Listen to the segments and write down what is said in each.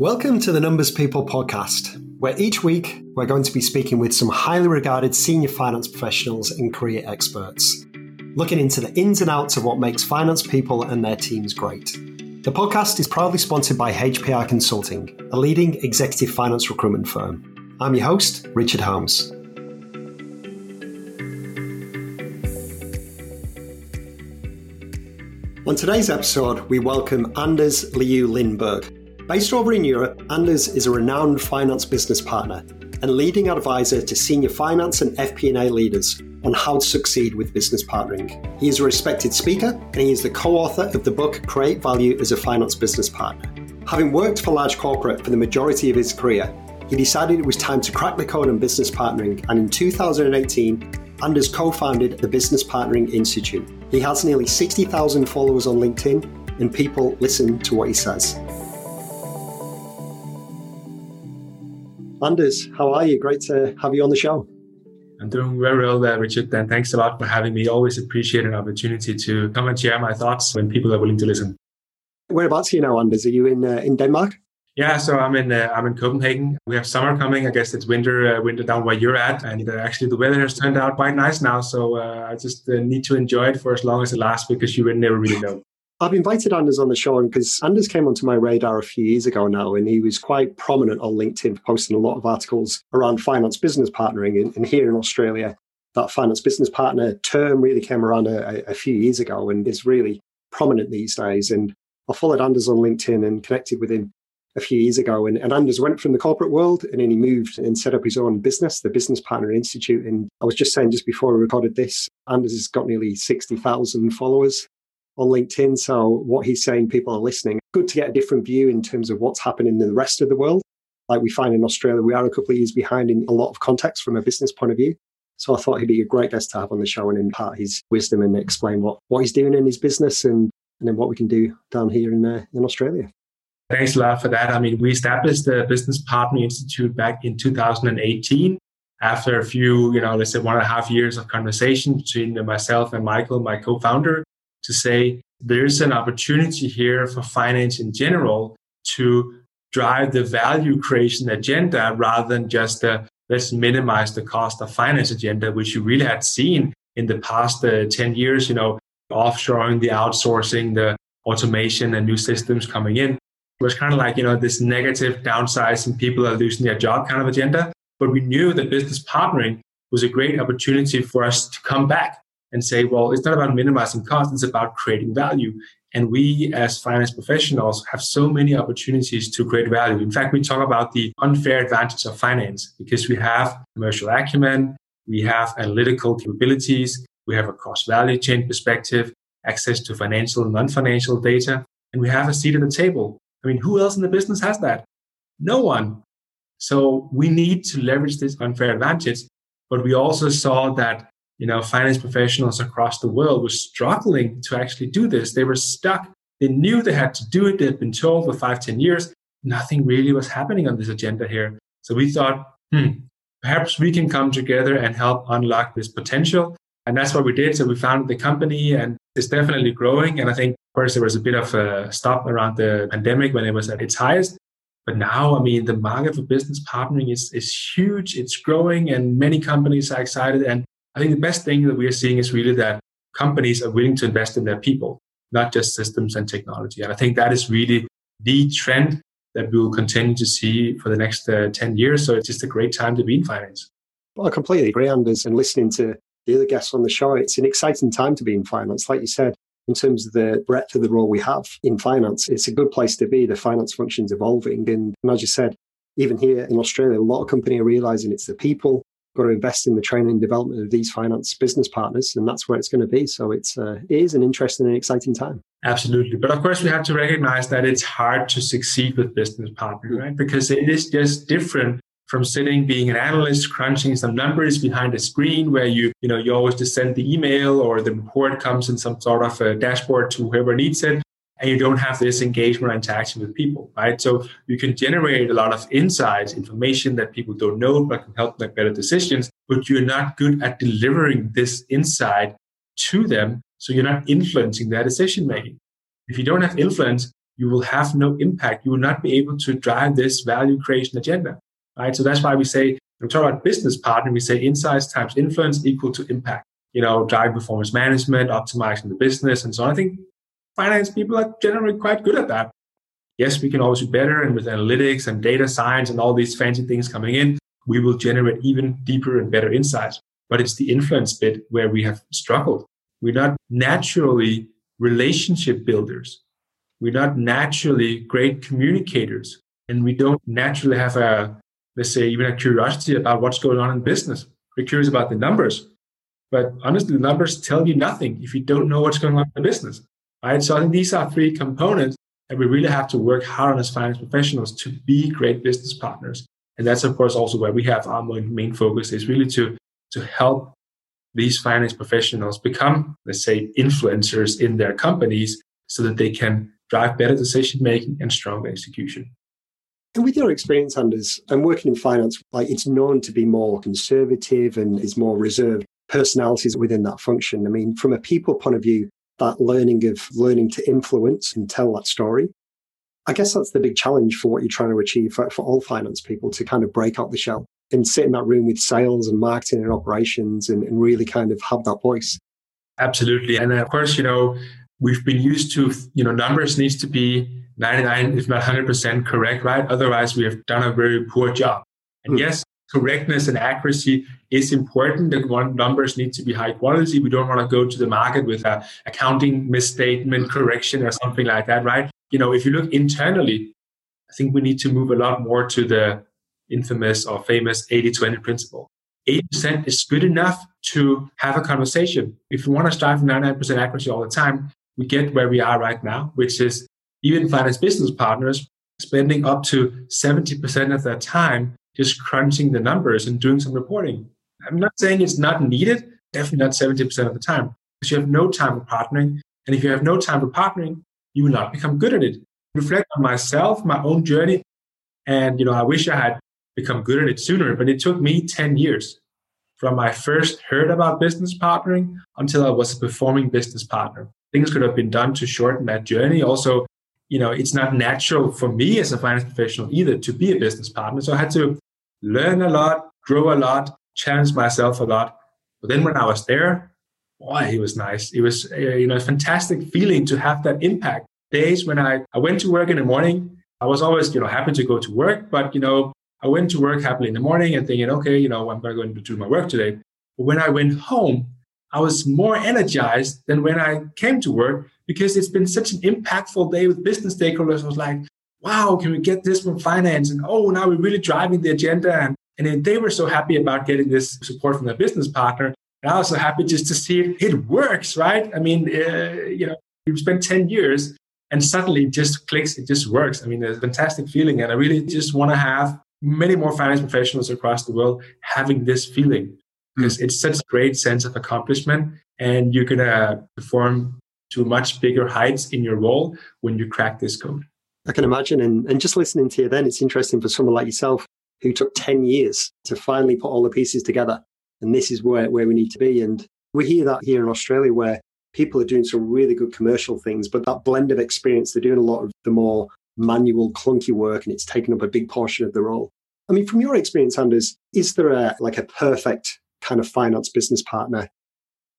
Welcome to the Numbers People podcast, where each week we're going to be speaking with some highly regarded senior finance professionals and career experts, looking into the ins and outs of what makes finance people and their teams great. The podcast is proudly sponsored by HPR Consulting, a leading executive finance recruitment firm. I'm your host, Richard Holmes. On today's episode, we welcome Anders Liu Lindberg, Based over in Europe, Anders is a renowned finance business partner and leading advisor to senior finance and FP&A leaders on how to succeed with business partnering. He is a respected speaker and he is the co-author of the book Create Value as a Finance Business Partner. Having worked for large corporate for the majority of his career, he decided it was time to crack the code on business partnering and in 2018, Anders co-founded the Business Partnering Institute. He has nearly 60,000 followers on LinkedIn and people listen to what he says. Anders, how are you? Great to have you on the show. I'm doing very well there, Richard, and thanks a lot for having me. Always appreciate an opportunity to come and share my thoughts when people are willing to listen. Whereabouts are you now, Anders? Are you in uh, in Denmark? Yeah, so I'm in uh, I'm in Copenhagen. We have summer coming. I guess it's winter uh, winter down where you're at, and uh, actually the weather has turned out quite nice now. So uh, I just uh, need to enjoy it for as long as it lasts because you would never really know. I've invited Anders on the show because Anders came onto my radar a few years ago now, and he was quite prominent on LinkedIn, posting a lot of articles around finance business partnering. And, and here in Australia, that finance business partner term really came around a, a, few years ago and is really prominent these days. And I followed Anders on LinkedIn and connected with him a few years ago. And, and Anders went from the corporate world and then he moved and set up his own business, the Business Partner Institute. And I was just saying just before we recorded this, Anders has got nearly 60,000 followers on LinkedIn. So what he's saying, people are listening. Good to get a different view in terms of what's happening in the rest of the world. Like we find in Australia, we are a couple of years behind in a lot of context from a business point of view. So I thought he'd be a great guest to have on the show and impart his wisdom and explain what, what he's doing in his business and, and then what we can do down here in, uh, in Australia. Thanks a lot for that. I mean, we established the Business Partner Institute back in 2018 after a few, you know, let's say one and a half years of conversation between myself and Michael, my co-founder to say there's an opportunity here for finance in general to drive the value creation agenda rather than just the let's minimize the cost of finance agenda, which you really had seen in the past uh, 10 years, you know, offshoring, the outsourcing, the automation and new systems coming in. It was kind of like, you know, this negative downsizing, people are losing their job kind of agenda. But we knew that business partnering was a great opportunity for us to come back and say, well, it's not about minimizing costs, it's about creating value. And we as finance professionals have so many opportunities to create value. In fact, we talk about the unfair advantage of finance because we have commercial acumen, we have analytical capabilities, we have a cross value chain perspective, access to financial and non financial data, and we have a seat at the table. I mean, who else in the business has that? No one. So we need to leverage this unfair advantage. But we also saw that you know, finance professionals across the world were struggling to actually do this. They were stuck. They knew they had to do it. They had been told for five, ten years. Nothing really was happening on this agenda here. So we thought, hmm, perhaps we can come together and help unlock this potential. And that's what we did. So we founded the company and it's definitely growing. And I think, of course, there was a bit of a stop around the pandemic when it was at its highest. But now, I mean, the market for business partnering is, is huge. It's growing and many companies are excited. And I think the best thing that we are seeing is really that companies are willing to invest in their people, not just systems and technology. And I think that is really the trend that we will continue to see for the next uh, 10 years. So it's just a great time to be in finance. Well, I completely agree, Anders. And listening to the other guests on the show, it's an exciting time to be in finance. Like you said, in terms of the breadth of the role we have in finance, it's a good place to be. The finance function's evolving. And, and as you said, even here in Australia, a lot of companies are realizing it's the people, got to invest in the training and development of these finance business partners, and that's where it's going to be. So it's uh, it is an interesting and exciting time. Absolutely, but of course we have to recognize that it's hard to succeed with business partners, right? Because it is just different from sitting being an analyst crunching some numbers behind a screen where you you know you always just send the email or the report comes in some sort of a dashboard to whoever needs it and you don't have this engagement interaction with people, right? So you can generate a lot of insights, information that people don't know, but can help make better decisions, but you're not good at delivering this insight to them. So you're not influencing their decision making. If you don't have influence, you will have no impact. You will not be able to drive this value creation agenda. Right. So that's why we say, when we talk about business partner, we say insights times influence equal to impact. You know, drive performance management, optimizing the business, and so on. I think finance people are generally quite good at that. Yes, we can always do better. And with analytics and data science and all these fancy things coming in, we will generate even deeper and better insights. But it's the influence bit where we have struggled. We're not naturally relationship builders. We're not naturally great communicators. And we don't naturally have a, let's say, even a curiosity about what's going on in business. We're curious about the numbers. But honestly, the numbers tell you nothing if you don't know what's going on in the business. Right. So I think these are three components that we really have to work hard on as finance professionals to be great business partners. And that's of course also where we have our main focus is really to to help these finance professionals become, let's say, influencers in their companies so that they can drive better decision making and stronger execution. And with your experience, Anders, and working in finance, like it's known to be more conservative and is more reserved personalities within that function. I mean, from a people point of view, that learning of learning to influence and tell that story. I guess that's the big challenge for what you're trying to achieve for, for all finance people to kind of break out the shell and sit in that room with sales and marketing and operations and, and really kind of have that voice. Absolutely. And of course, you know, we've been used to, you know, numbers needs to be 99, if not 100% correct, right? Otherwise, we have done a very poor job. And mm. yes, correctness and accuracy is important. The numbers need to be high quality. We don't want to go to the market with a accounting misstatement correction or something like that, right? You know, if you look internally, I think we need to move a lot more to the infamous or famous 80 20 principle. 80% is good enough to have a conversation. If you want to strive for 99% accuracy all the time, we get where we are right now, which is even finance business partners spending up to 70% of their time just crunching the numbers and doing some reporting. I'm not saying it's not needed, definitely not 70% of the time, because you have no time for partnering. And if you have no time for partnering, you will not become good at it. Reflect on myself, my own journey. And, you know, I wish I had become good at it sooner, but it took me 10 years from I first heard about business partnering until I was a performing business partner. Things could have been done to shorten that journey. Also, you know, it's not natural for me as a finance professional either to be a business partner. So I had to learn a lot, grow a lot, challenge myself a lot. But then when I was there, boy, it was nice. It was, uh, you know, a fantastic feeling to have that impact. Days when I, I went to work in the morning, I was always, you know, happy to go to work, but, you know, I went to work happily in the morning and thinking, okay, you know, I'm going to do my work today. But when I went home, I was more energized than when I came to work because it's been such an impactful day with business stakeholders. I was like, wow, can we get this from finance? And oh, now we're really driving the agenda. And, and they were so happy about getting this support from their business partner. And I was so happy just to see it, it works, right? I mean, uh, you know, you've spent 10 years and suddenly it just clicks, it just works. I mean, it's a fantastic feeling. And I really just want to have many more finance professionals across the world having this feeling because mm. it's such a great sense of accomplishment and you're going to perform to much bigger heights in your role when you crack this code. I can imagine. And, and just listening to you then, it's interesting for someone like yourself who took 10 years to finally put all the pieces together. And this is where, where we need to be. And we hear that here in Australia where people are doing some really good commercial things, but that blend of experience, they're doing a lot of the more manual, clunky work, and it's taken up a big portion of the role. I mean, from your experience, Anders, is there a like a perfect kind of finance business partner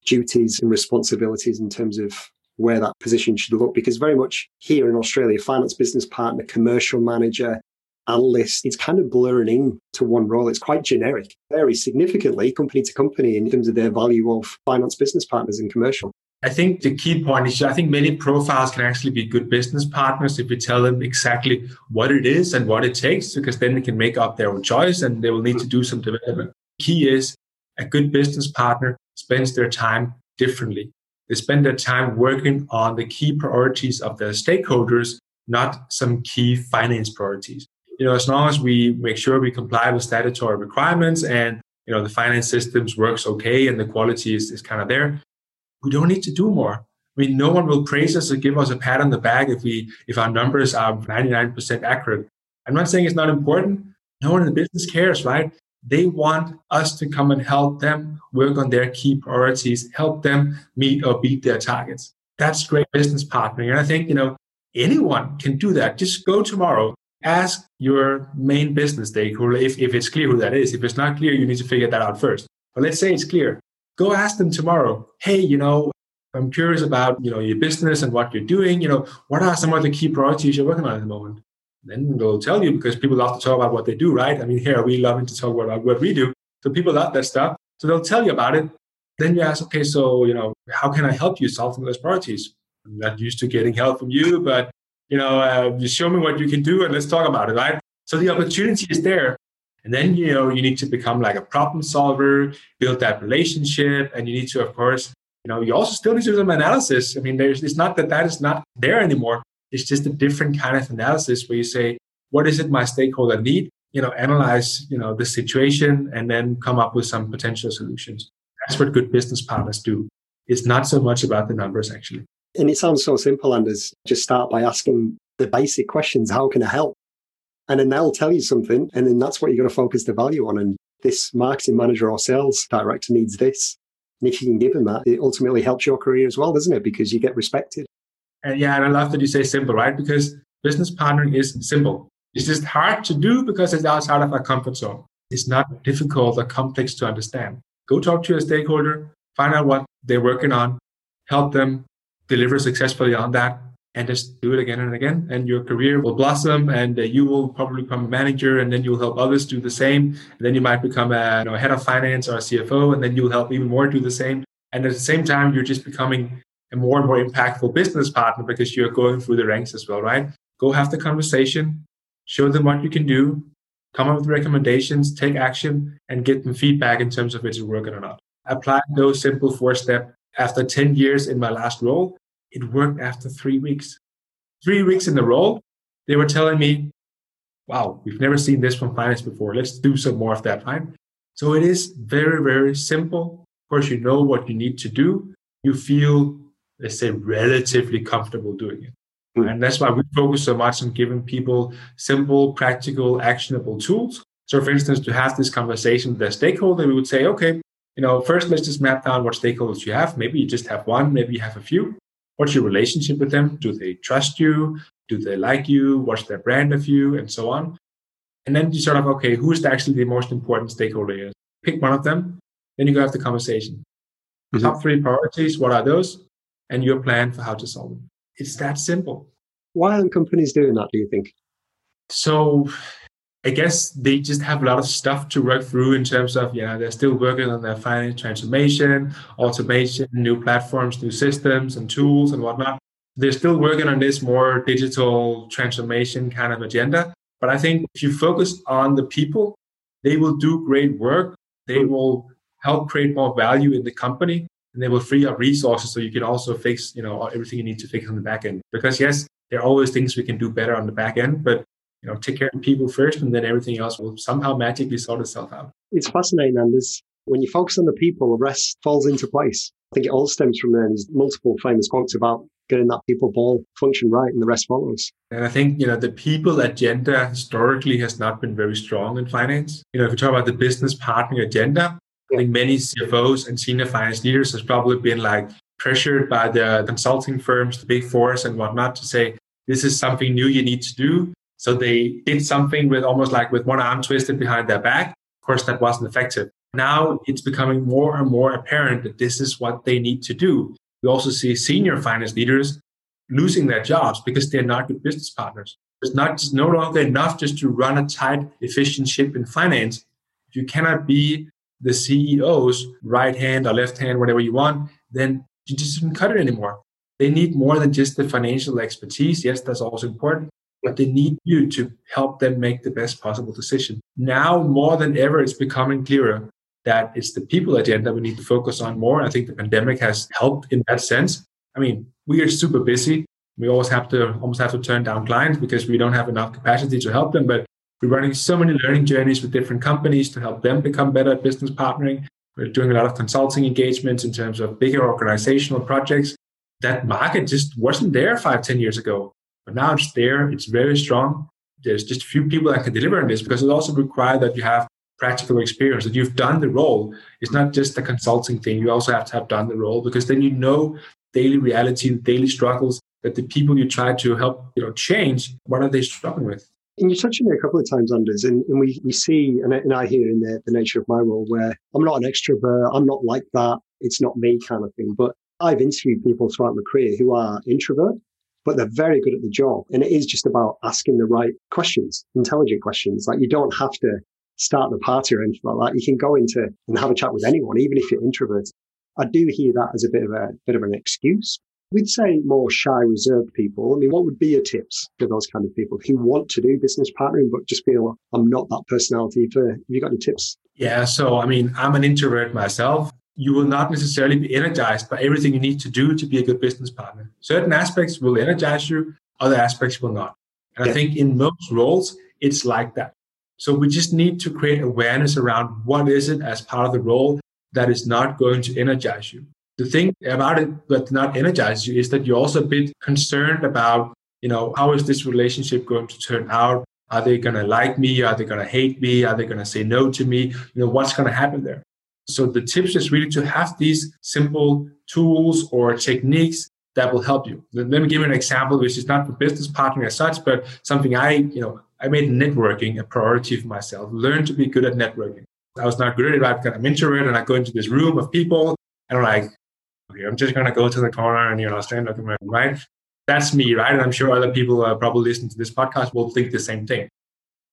duties and responsibilities in terms of where that position should look? Because very much here in Australia, finance business partner, commercial manager, analyst, it's kind of blurring in to one role. It's quite generic, very significantly company to company in terms of their value of finance business partners and commercial. I think the key point is I think many profiles can actually be good business partners if you tell them exactly what it is and what it takes, because then they can make up their own choice and they will need to do some development. Key is a good business partner spends their time differently. They spend their time working on the key priorities of their stakeholders, not some key finance priorities. You know, as long as we make sure we comply with statutory requirements and you know the finance systems works okay and the quality is, is kind of there, we don't need to do more. I mean, no one will praise us or give us a pat on the back if we if our numbers are 99% accurate. I'm not saying it's not important. No one in the business cares, right? They want us to come and help them work on their key priorities, help them meet or beat their targets. That's great business partnering. And I think, you know, anyone can do that. Just go tomorrow, ask your main business stakeholder if, if it's clear who that is. If it's not clear, you need to figure that out first. But let's say it's clear. Go ask them tomorrow. Hey, you know, I'm curious about, you know, your business and what you're doing. You know, what are some of the key priorities you're working on at the moment? Then they'll tell you because people love to talk about what they do, right? I mean, here we love to talk about what we do. So people love that stuff. So they'll tell you about it. Then you ask, okay, so, you know, how can I help you solve some of those priorities? I'm not used to getting help from you, but, you know, uh, you show me what you can do and let's talk about it, right? So the opportunity is there. And then, you know, you need to become like a problem solver, build that relationship. And you need to, of course, you know, you also still need to do some analysis. I mean, there's, it's not that that is not there anymore. It's just a different kind of analysis where you say, what is it my stakeholder need? You know, analyze, you know, the situation and then come up with some potential solutions. That's what good business partners do. It's not so much about the numbers actually. And it sounds so simple, Anders. Just start by asking the basic questions. How can I help? And then they'll tell you something. And then that's what you're going to focus the value on. And this marketing manager or sales director needs this. And if you can give them that, it ultimately helps your career as well, doesn't it? Because you get respected. And yeah, and I love that you say simple, right? Because business partnering is simple. It's just hard to do because it's outside of our comfort zone. It's not difficult or complex to understand. Go talk to your stakeholder, find out what they're working on, help them deliver successfully on that, and just do it again and again. And your career will blossom, and uh, you will probably become a manager, and then you'll help others do the same. And then you might become a you know, head of finance or a CFO, and then you'll help even more do the same. And at the same time, you're just becoming a more and more impactful business partner because you're going through the ranks as well, right? Go have the conversation, show them what you can do, come up with recommendations, take action, and get them feedback in terms of if it's working or not. Apply those simple four step. After 10 years in my last role, it worked after three weeks. Three weeks in the role, they were telling me, wow, we've never seen this from finance before. Let's do some more of that, right? So it is very, very simple. Of course, you know what you need to do. You feel let's say, relatively comfortable doing it. Mm. And that's why we focus so much on giving people simple, practical, actionable tools. So, for instance, to have this conversation with their stakeholder, we would say, okay, you know, first let's just map down what stakeholders you have. Maybe you just have one, maybe you have a few. What's your relationship with them? Do they trust you? Do they like you? What's their brand of you? And so on. And then you sort of, okay, who's actually the most important stakeholder here? Pick one of them. Then you go have the conversation. Mm-hmm. Top three priorities, what are those? And your plan for how to solve it. It's that simple. Why aren't companies doing that, do you think? So I guess they just have a lot of stuff to work through in terms of, you know, they're still working on their finance transformation, automation, new platforms, new systems and tools and whatnot. They're still working on this more digital transformation kind of agenda. But I think if you focus on the people, they will do great work. They hmm. will help create more value in the company and they will free up resources so you can also fix you know everything you need to fix on the back end. Because yes there are always things we can do better on the back end but you know take care of people first and then everything else will somehow magically sort itself out. It's fascinating anders when you focus on the people the rest falls into place. I think it all stems from there there's multiple famous quotes about getting that people ball function right and the rest follows. And i think you know the people agenda historically has not been very strong in finance. You know if you talk about the business partnering agenda I think many CFOs and senior finance leaders has probably been like pressured by the consulting firms, the big fours and whatnot to say, this is something new you need to do. So they did something with almost like with one arm twisted behind their back. Of course, that wasn't effective. Now it's becoming more and more apparent that this is what they need to do. We also see senior finance leaders losing their jobs because they're not good business partners. It's not just no longer enough just to run a tight, efficient ship in finance. You cannot be the CEO's right hand or left hand, whatever you want, then you just didn't cut it anymore. They need more than just the financial expertise. Yes, that's also important, but they need you to help them make the best possible decision. Now, more than ever, it's becoming clearer that it's the people agenda we need to focus on more. I think the pandemic has helped in that sense. I mean, we are super busy. We always have to almost have to turn down clients because we don't have enough capacity to help them. But we're running so many learning journeys with different companies to help them become better at business partnering. We're doing a lot of consulting engagements in terms of bigger organizational projects. That market just wasn't there five, ten years ago. But now it's there. It's very strong. There's just a few people that can deliver on this because it also requires that you have practical experience, that you've done the role. It's not just a consulting thing. You also have to have done the role because then you know daily reality, daily struggles, that the people you try to help, you know, change, what are they struggling with? And you touched on it a couple of times, Anders, and, and we, we see, and I, and I hear in the, the nature of my role where I'm not an extrovert, I'm not like that, it's not me kind of thing. But I've interviewed people throughout my career who are introvert, but they're very good at the job. And it is just about asking the right questions, intelligent questions. Like you don't have to start the party or anything like that. You can go into and have a chat with anyone, even if you're introverted. I do hear that as a bit of a bit of an excuse. We'd say more shy, reserved people. I mean, what would be your tips for those kind of people who want to do business partnering but just feel I'm not that personality? For have you got any tips? Yeah, so I mean, I'm an introvert myself. You will not necessarily be energized by everything you need to do to be a good business partner. Certain aspects will energize you, other aspects will not. And yeah. I think in most roles, it's like that. So we just need to create awareness around what is it as part of the role that is not going to energize you. The thing about it that not energize you is that you're also a bit concerned about, you know, how is this relationship going to turn out? Are they going to like me? Are they going to hate me? Are they going to say no to me? You know, what's going to happen there? So the tips is really to have these simple tools or techniques that will help you. Let me give you an example, which is not for business partnering as such, but something I, you know, I made networking a priority for myself. Learn to be good at networking. I was not good at it. I'm introverted and I go into this room of people and I'm like, I'm just going to go to the corner and, you know, stand up, right? That's me, right? And I'm sure other people probably listening to this podcast will think the same thing.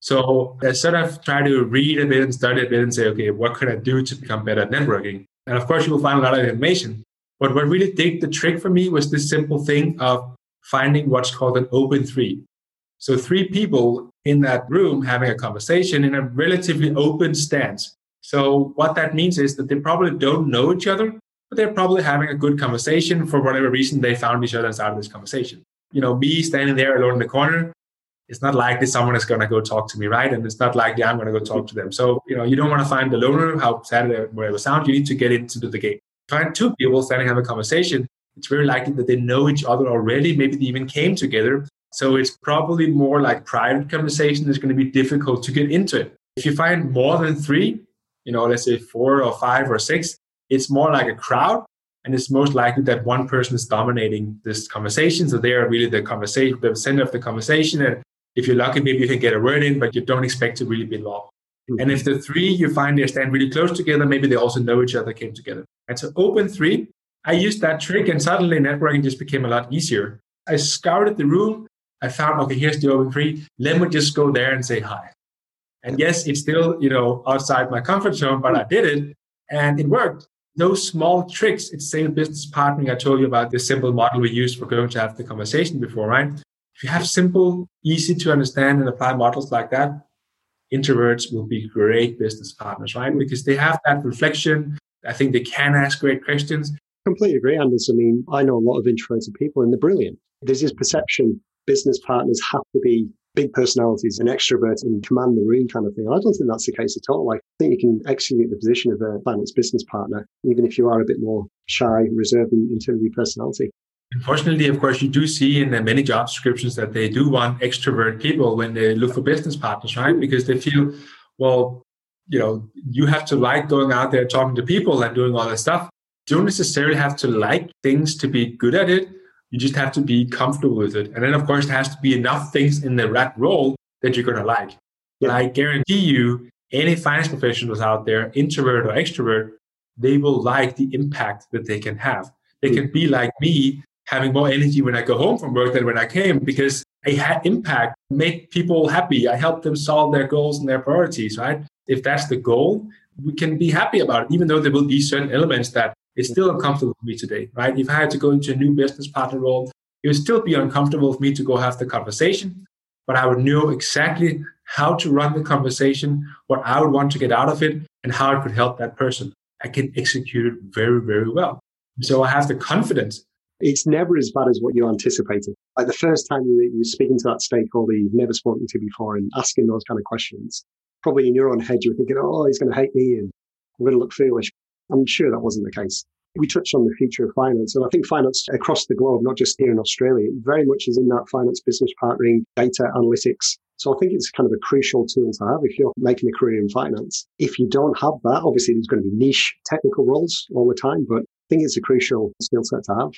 So I sort of try to read a bit and study a bit and say, okay, what can I do to become better at networking? And of course, you will find a lot of information. But what really did the trick for me was this simple thing of finding what's called an open three. So three people in that room having a conversation in a relatively open stance. So what that means is that they probably don't know each other, but they're probably having a good conversation for whatever reason they found each other and started this conversation. You know, me standing there alone in the corner, it's not likely someone is going to go talk to me, right? And it's not likely I'm going to go talk to them. So, you know, you don't want to find the loner, how sad it whatever sound, you need to get into the game. Find two people standing have a conversation. It's very likely that they know each other already. Maybe they even came together. So it's probably more like private conversation. It's going to be difficult to get into it. If you find more than three, you know, let's say four or five or six, it's more like a crowd. And it's most likely that one person is dominating this conversation. So they are really the conversation, the center of the conversation. And if you're lucky, maybe you can get a word in, but you don't expect to really be involved. Mm-hmm. And if the three you find they stand really close together, maybe they also know each other, came together. And so open three, I used that trick and suddenly networking just became a lot easier. I scouted the room. I found, okay, here's the open three. Let me just go there and say hi. And yes, it's still, you know, outside my comfort zone, but I did it and it worked. Those small tricks, it's same business partnering. I told you about the simple model we used for going to have the conversation before, right? If you have simple, easy to understand and apply models like that, introverts will be great business partners, right? Because they have that reflection. I think they can ask great questions. Completely agree, Anders. I mean, I know a lot of introverted people and they're brilliant. There's this perception business partners have to be big personalities and extroverts and command the room kind of thing. I don't think that's the case at all. I think you can execute the position of a finance business partner, even if you are a bit more shy, reserved in, in terms of your personality. Unfortunately, of course, you do see in many job descriptions that they do want extrovert people when they look for business partners, right? Because they feel, well, you know, you have to like going out there talking to people and doing all that stuff. You don't necessarily have to like things to be good at it. You just have to be comfortable with it. And then, of course, there has to be enough things in the right role that you're going to like. But I guarantee you, any finance professionals out there, introvert or extrovert, they will like the impact that they can have. They can be like me having more energy when I go home from work than when I came because I had impact, make people happy. I help them solve their goals and their priorities, right? If that's the goal, we can be happy about it, even though there will be certain elements that is still uncomfortable for me today, right? If I had to go into a new business partner role, it would still be uncomfortable for me to go have the conversation, but I would know exactly how to run the conversation, what I would want to get out of it, and how it could help that person. I can execute it very, very well. So I have the confidence it's never as bad as what you anticipated. Like the first time you, you're speaking to that stakeholder you've never spoken to before and asking those kind of questions, probably in your own head, you're thinking, oh, he's going to hate me and I'm going to look foolish. I'm sure that wasn't the case. We touched on the future of finance, and I think finance across the globe, not just here in Australia, very much is in that finance business partnering, data analytics. So I think it's kind of a crucial tool to have if you're making a career in finance. If you don't have that, obviously there's going to be niche technical roles all the time, but I think it's a crucial skill set to have.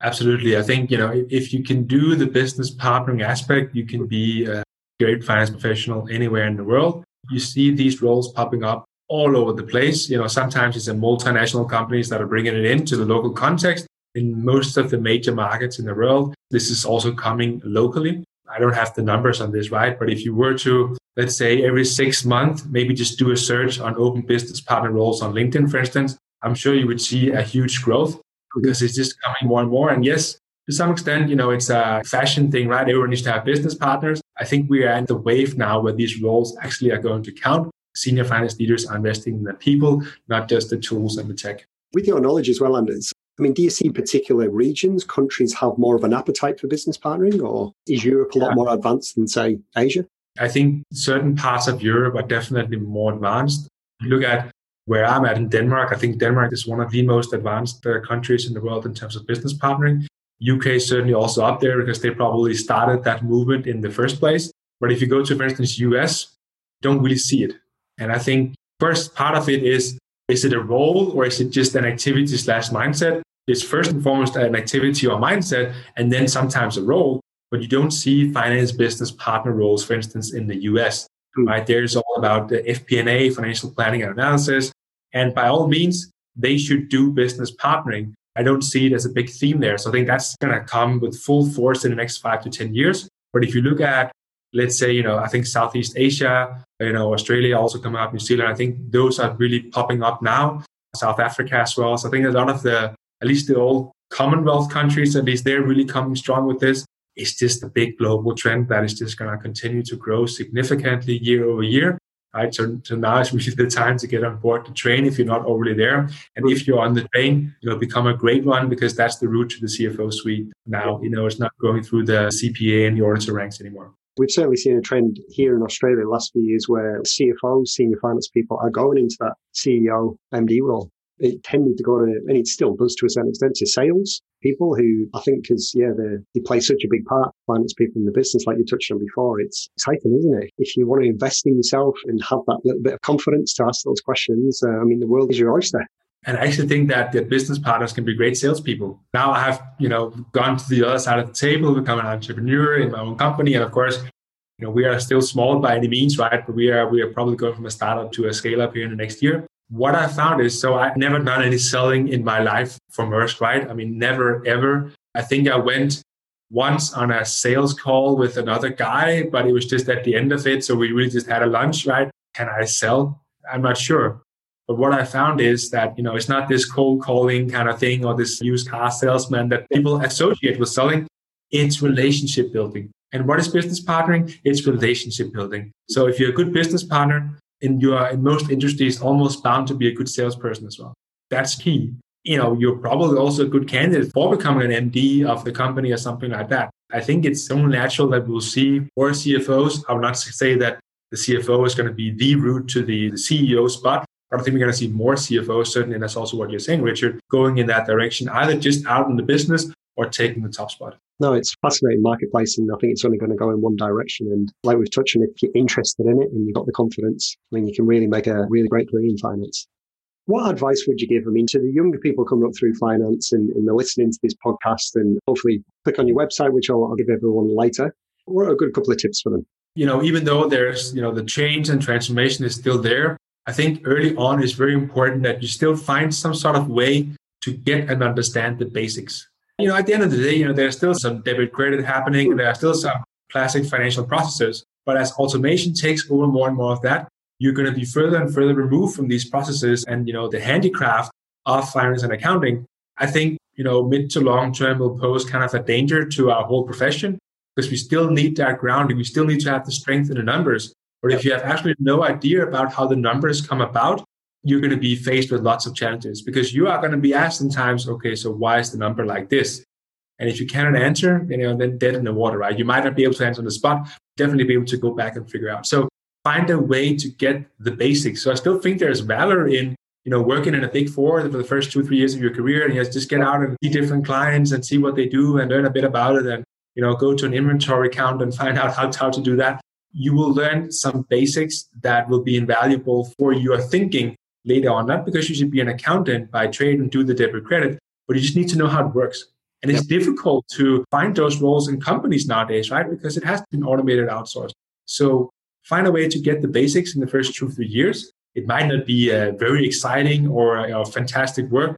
Absolutely. I think, you know, if you can do the business partnering aspect, you can be a great finance professional anywhere in the world. You see these roles popping up all over the place. You know, sometimes it's in multinational companies that are bringing it into the local context. In most of the major markets in the world, this is also coming locally. I don't have the numbers on this, right? But if you were to, let's say, every six months, maybe just do a search on open business partner roles on LinkedIn, for instance, I'm sure you would see a huge growth because it's just coming more and more. And yes, to some extent, you know, it's a fashion thing, right? Everyone needs to have business partners. I think we are at the wave now where these roles actually are going to count. Senior finance leaders are investing in the people, not just the tools and the tech. With your knowledge as well, Anders, I mean, do you see particular regions, countries have more of an appetite for business partnering, or is Europe a lot more advanced than, say, Asia? I think certain parts of Europe are definitely more advanced. Look at where I'm at in Denmark, I think Denmark is one of the most advanced uh, countries in the world in terms of business partnering. UK is certainly also up there because they probably started that movement in the first place. But if you go to, for instance, US, don't really see it. And I think first part of it is is it a role or is it just an activity slash mindset? It's first and foremost an activity or mindset, and then sometimes a role. But you don't see finance business partner roles, for instance, in the US. Mm. Right? There's all about the FP&A, financial planning and analysis. And by all means, they should do business partnering. I don't see it as a big theme there. So I think that's going to come with full force in the next five to 10 years. But if you look at, let's say, you know, I think Southeast Asia, you know, Australia also coming up, New Zealand, I think those are really popping up now. South Africa as well. So I think a lot of the at least the old Commonwealth countries, at least they're really coming strong with this. It's just a big global trend that is just going to continue to grow significantly year over year. Right. So, so now is really the time to get on board the train if you're not already there. And if you're on the train, you'll become a great one because that's the route to the CFO suite now. You know, it's not going through the CPA and the auditor ranks anymore. We've certainly seen a trend here in Australia the last few years where CFOs, senior finance people, are going into that CEO MD role it tended to go to, and it still does to a certain extent, to sales people who I think because, yeah, they, play such a big part, finance people in the business, like you touched on before. It's exciting, isn't it? If you want to invest in yourself and have that little bit of confidence to ask those questions, uh, I mean, the world is your oyster. And I actually think that the business partners can be great salespeople. Now I have, you know, gone to the other side of the table, become an entrepreneur in my own company. And of course, you know, we are still small by any means, right? But we are we are probably going from a startup to a scale up here in the next year what I found is so I've never done any selling in my life for Maersk, right? I mean, never, ever. I think I went once on a sales call with another guy, but it was just at the end of it. So we really just had a lunch, right? Can I sell? I'm not sure. But what I found is that, you know, it's not this cold calling kind of thing or this used car salesman that people associate with selling. It's relationship building. And what is business partnering? It's relationship building. So if you're a good business partner, and you are in most industries almost bound to be a good salesperson as well. That's key. You know, you're probably also a good candidate for becoming an MD of the company or something like that. I think it's so natural that we'll see more CFOs. I would not say that the CFO is going to be the route to the, CEO spot, I don't think we're going to see more CFOs, certainly, and that's also what you're saying, Richard, going in that direction, either just out in the business or taking the top spot. No, it's fascinating marketplace, and I think it's only going to go in one direction. And like we've touched on, if you're interested in it and you've got the confidence, I mean, you can really make a really great career in finance. What advice would you give? I mean, to the younger people coming up through finance and, and they're listening to this podcast and hopefully click on your website, which I'll, I'll give everyone later. What are a good couple of tips for them? You know, even though there's, you know, the change and transformation is still there, I think early on is very important that you still find some sort of way to get and understand the basics you know, at the end of the day, you know, there's still some debit credit happening. There are still some classic financial processes. But as automation takes over more and more of that, you're going to be further and further removed from these processes and, you know, the handicraft of finance and accounting. I think, you know, mid to long term will pose kind of a danger to our whole profession because we still need that grounding. We still need to have the strength in the numbers. But if you have actually no idea about how the numbers come about, you're going to be faced with lots of challenges because you are going to be asked sometimes, okay, so why is the number like this? And if you cannot answer, you know, then dead in the water, right? You might not be able to answer on the spot, definitely be able to go back and figure out. So find a way to get the basics. So I still think there's valor in, you know, working in a big four for the first two, three years of your career and you know, just get out and see different clients and see what they do and learn a bit about it and, you know, go to an inventory account and find out how, how to do that. You will learn some basics that will be invaluable for your thinking later on, not because you should be an accountant by trade and do the debit credit, but you just need to know how it works. And it's yep. difficult to find those roles in companies nowadays, right? Because it has been automated outsourced. So find a way to get the basics in the first two, three years. It might not be a very exciting or a fantastic work,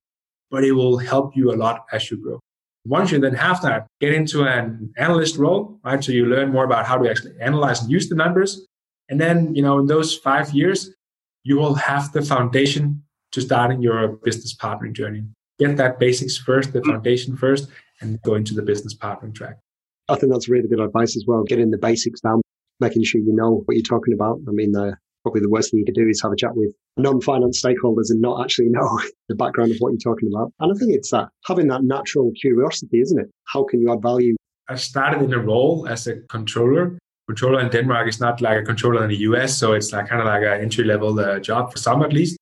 but it will help you a lot as you grow. Once you then have that, get into an analyst role, right? So you learn more about how to actually analyze and use the numbers. And then, you know, in those five years, you will have the foundation to starting your business partnering journey. Get that basics first, the foundation first, and go into the business partnering track. I think that's really good advice as well. Getting the basics down, making sure you know what you're talking about. I mean, uh, probably the worst thing you could do is have a chat with non-finance stakeholders and not actually know the background of what you're talking about. And I think it's that having that natural curiosity, isn't it? How can you add value? I started in a role as a controller. Controller in Denmark is not like a controller in the US, so it's like kind of like an entry level uh, job for some at least.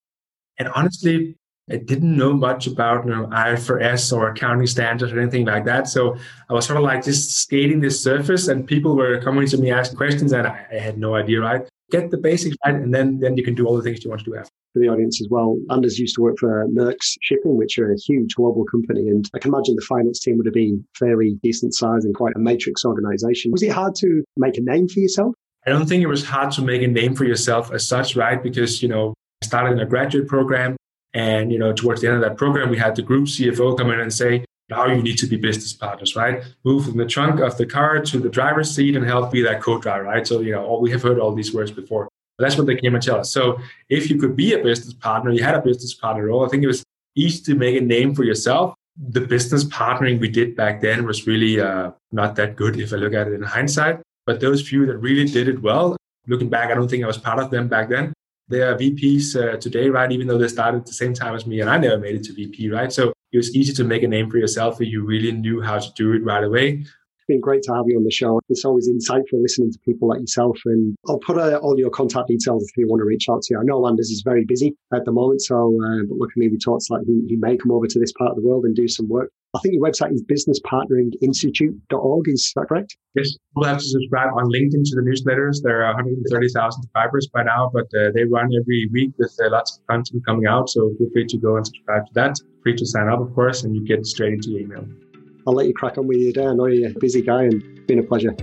And honestly, I didn't know much about you know, IFRS or accounting standards or anything like that. So I was sort of like just skating this surface, and people were coming to me asking questions, and I, I had no idea, right? Get the basics right, and then then you can do all the things you want to do after. For the audience as well, Anders used to work for Maersk Shipping, which are a huge global company, and I can imagine the finance team would have been fairly decent size and quite a matrix organization. Was it hard to make a name for yourself? I don't think it was hard to make a name for yourself as such, right? Because you know, I started in a graduate program and, you know, towards the end of that program, we had the group CFO come in and say, now you need to be business partners, right? Move from the trunk of the car to the driver's seat and help be that co-driver, right? So, you know, all, we have heard all these words before. But that's what they came and tell us. So if you could be a business partner, you had a business partner role, I think it was easy to make a name for yourself. The business partnering we did back then was really uh, not that good if I look at it in hindsight. But those few that really did it well, looking back, I don't think I was part of them back then they are VPs uh, today, right? Even though they started at the same time as me, and I never made it to VP, right? So it was easy to make a name for yourself if you really knew how to do it right away. Been great to have you on the show. It's always insightful listening to people like yourself. And I'll put uh, all your contact details if you want to reach out to you. I know Anders is very busy at the moment, so uh, but look, maybe talks like he, he may come over to this part of the world and do some work I think your website is businesspartneringinstitute.org. Is that correct? Yes. People have to subscribe on LinkedIn to the newsletters. There are 130,000 subscribers by now, but uh, they run every week with uh, lots of content coming out. So feel free to go and subscribe to that. Free to sign up, of course, and you get straight into your email. I'll let you crack on with your day. I know you're a busy guy and been a pleasure.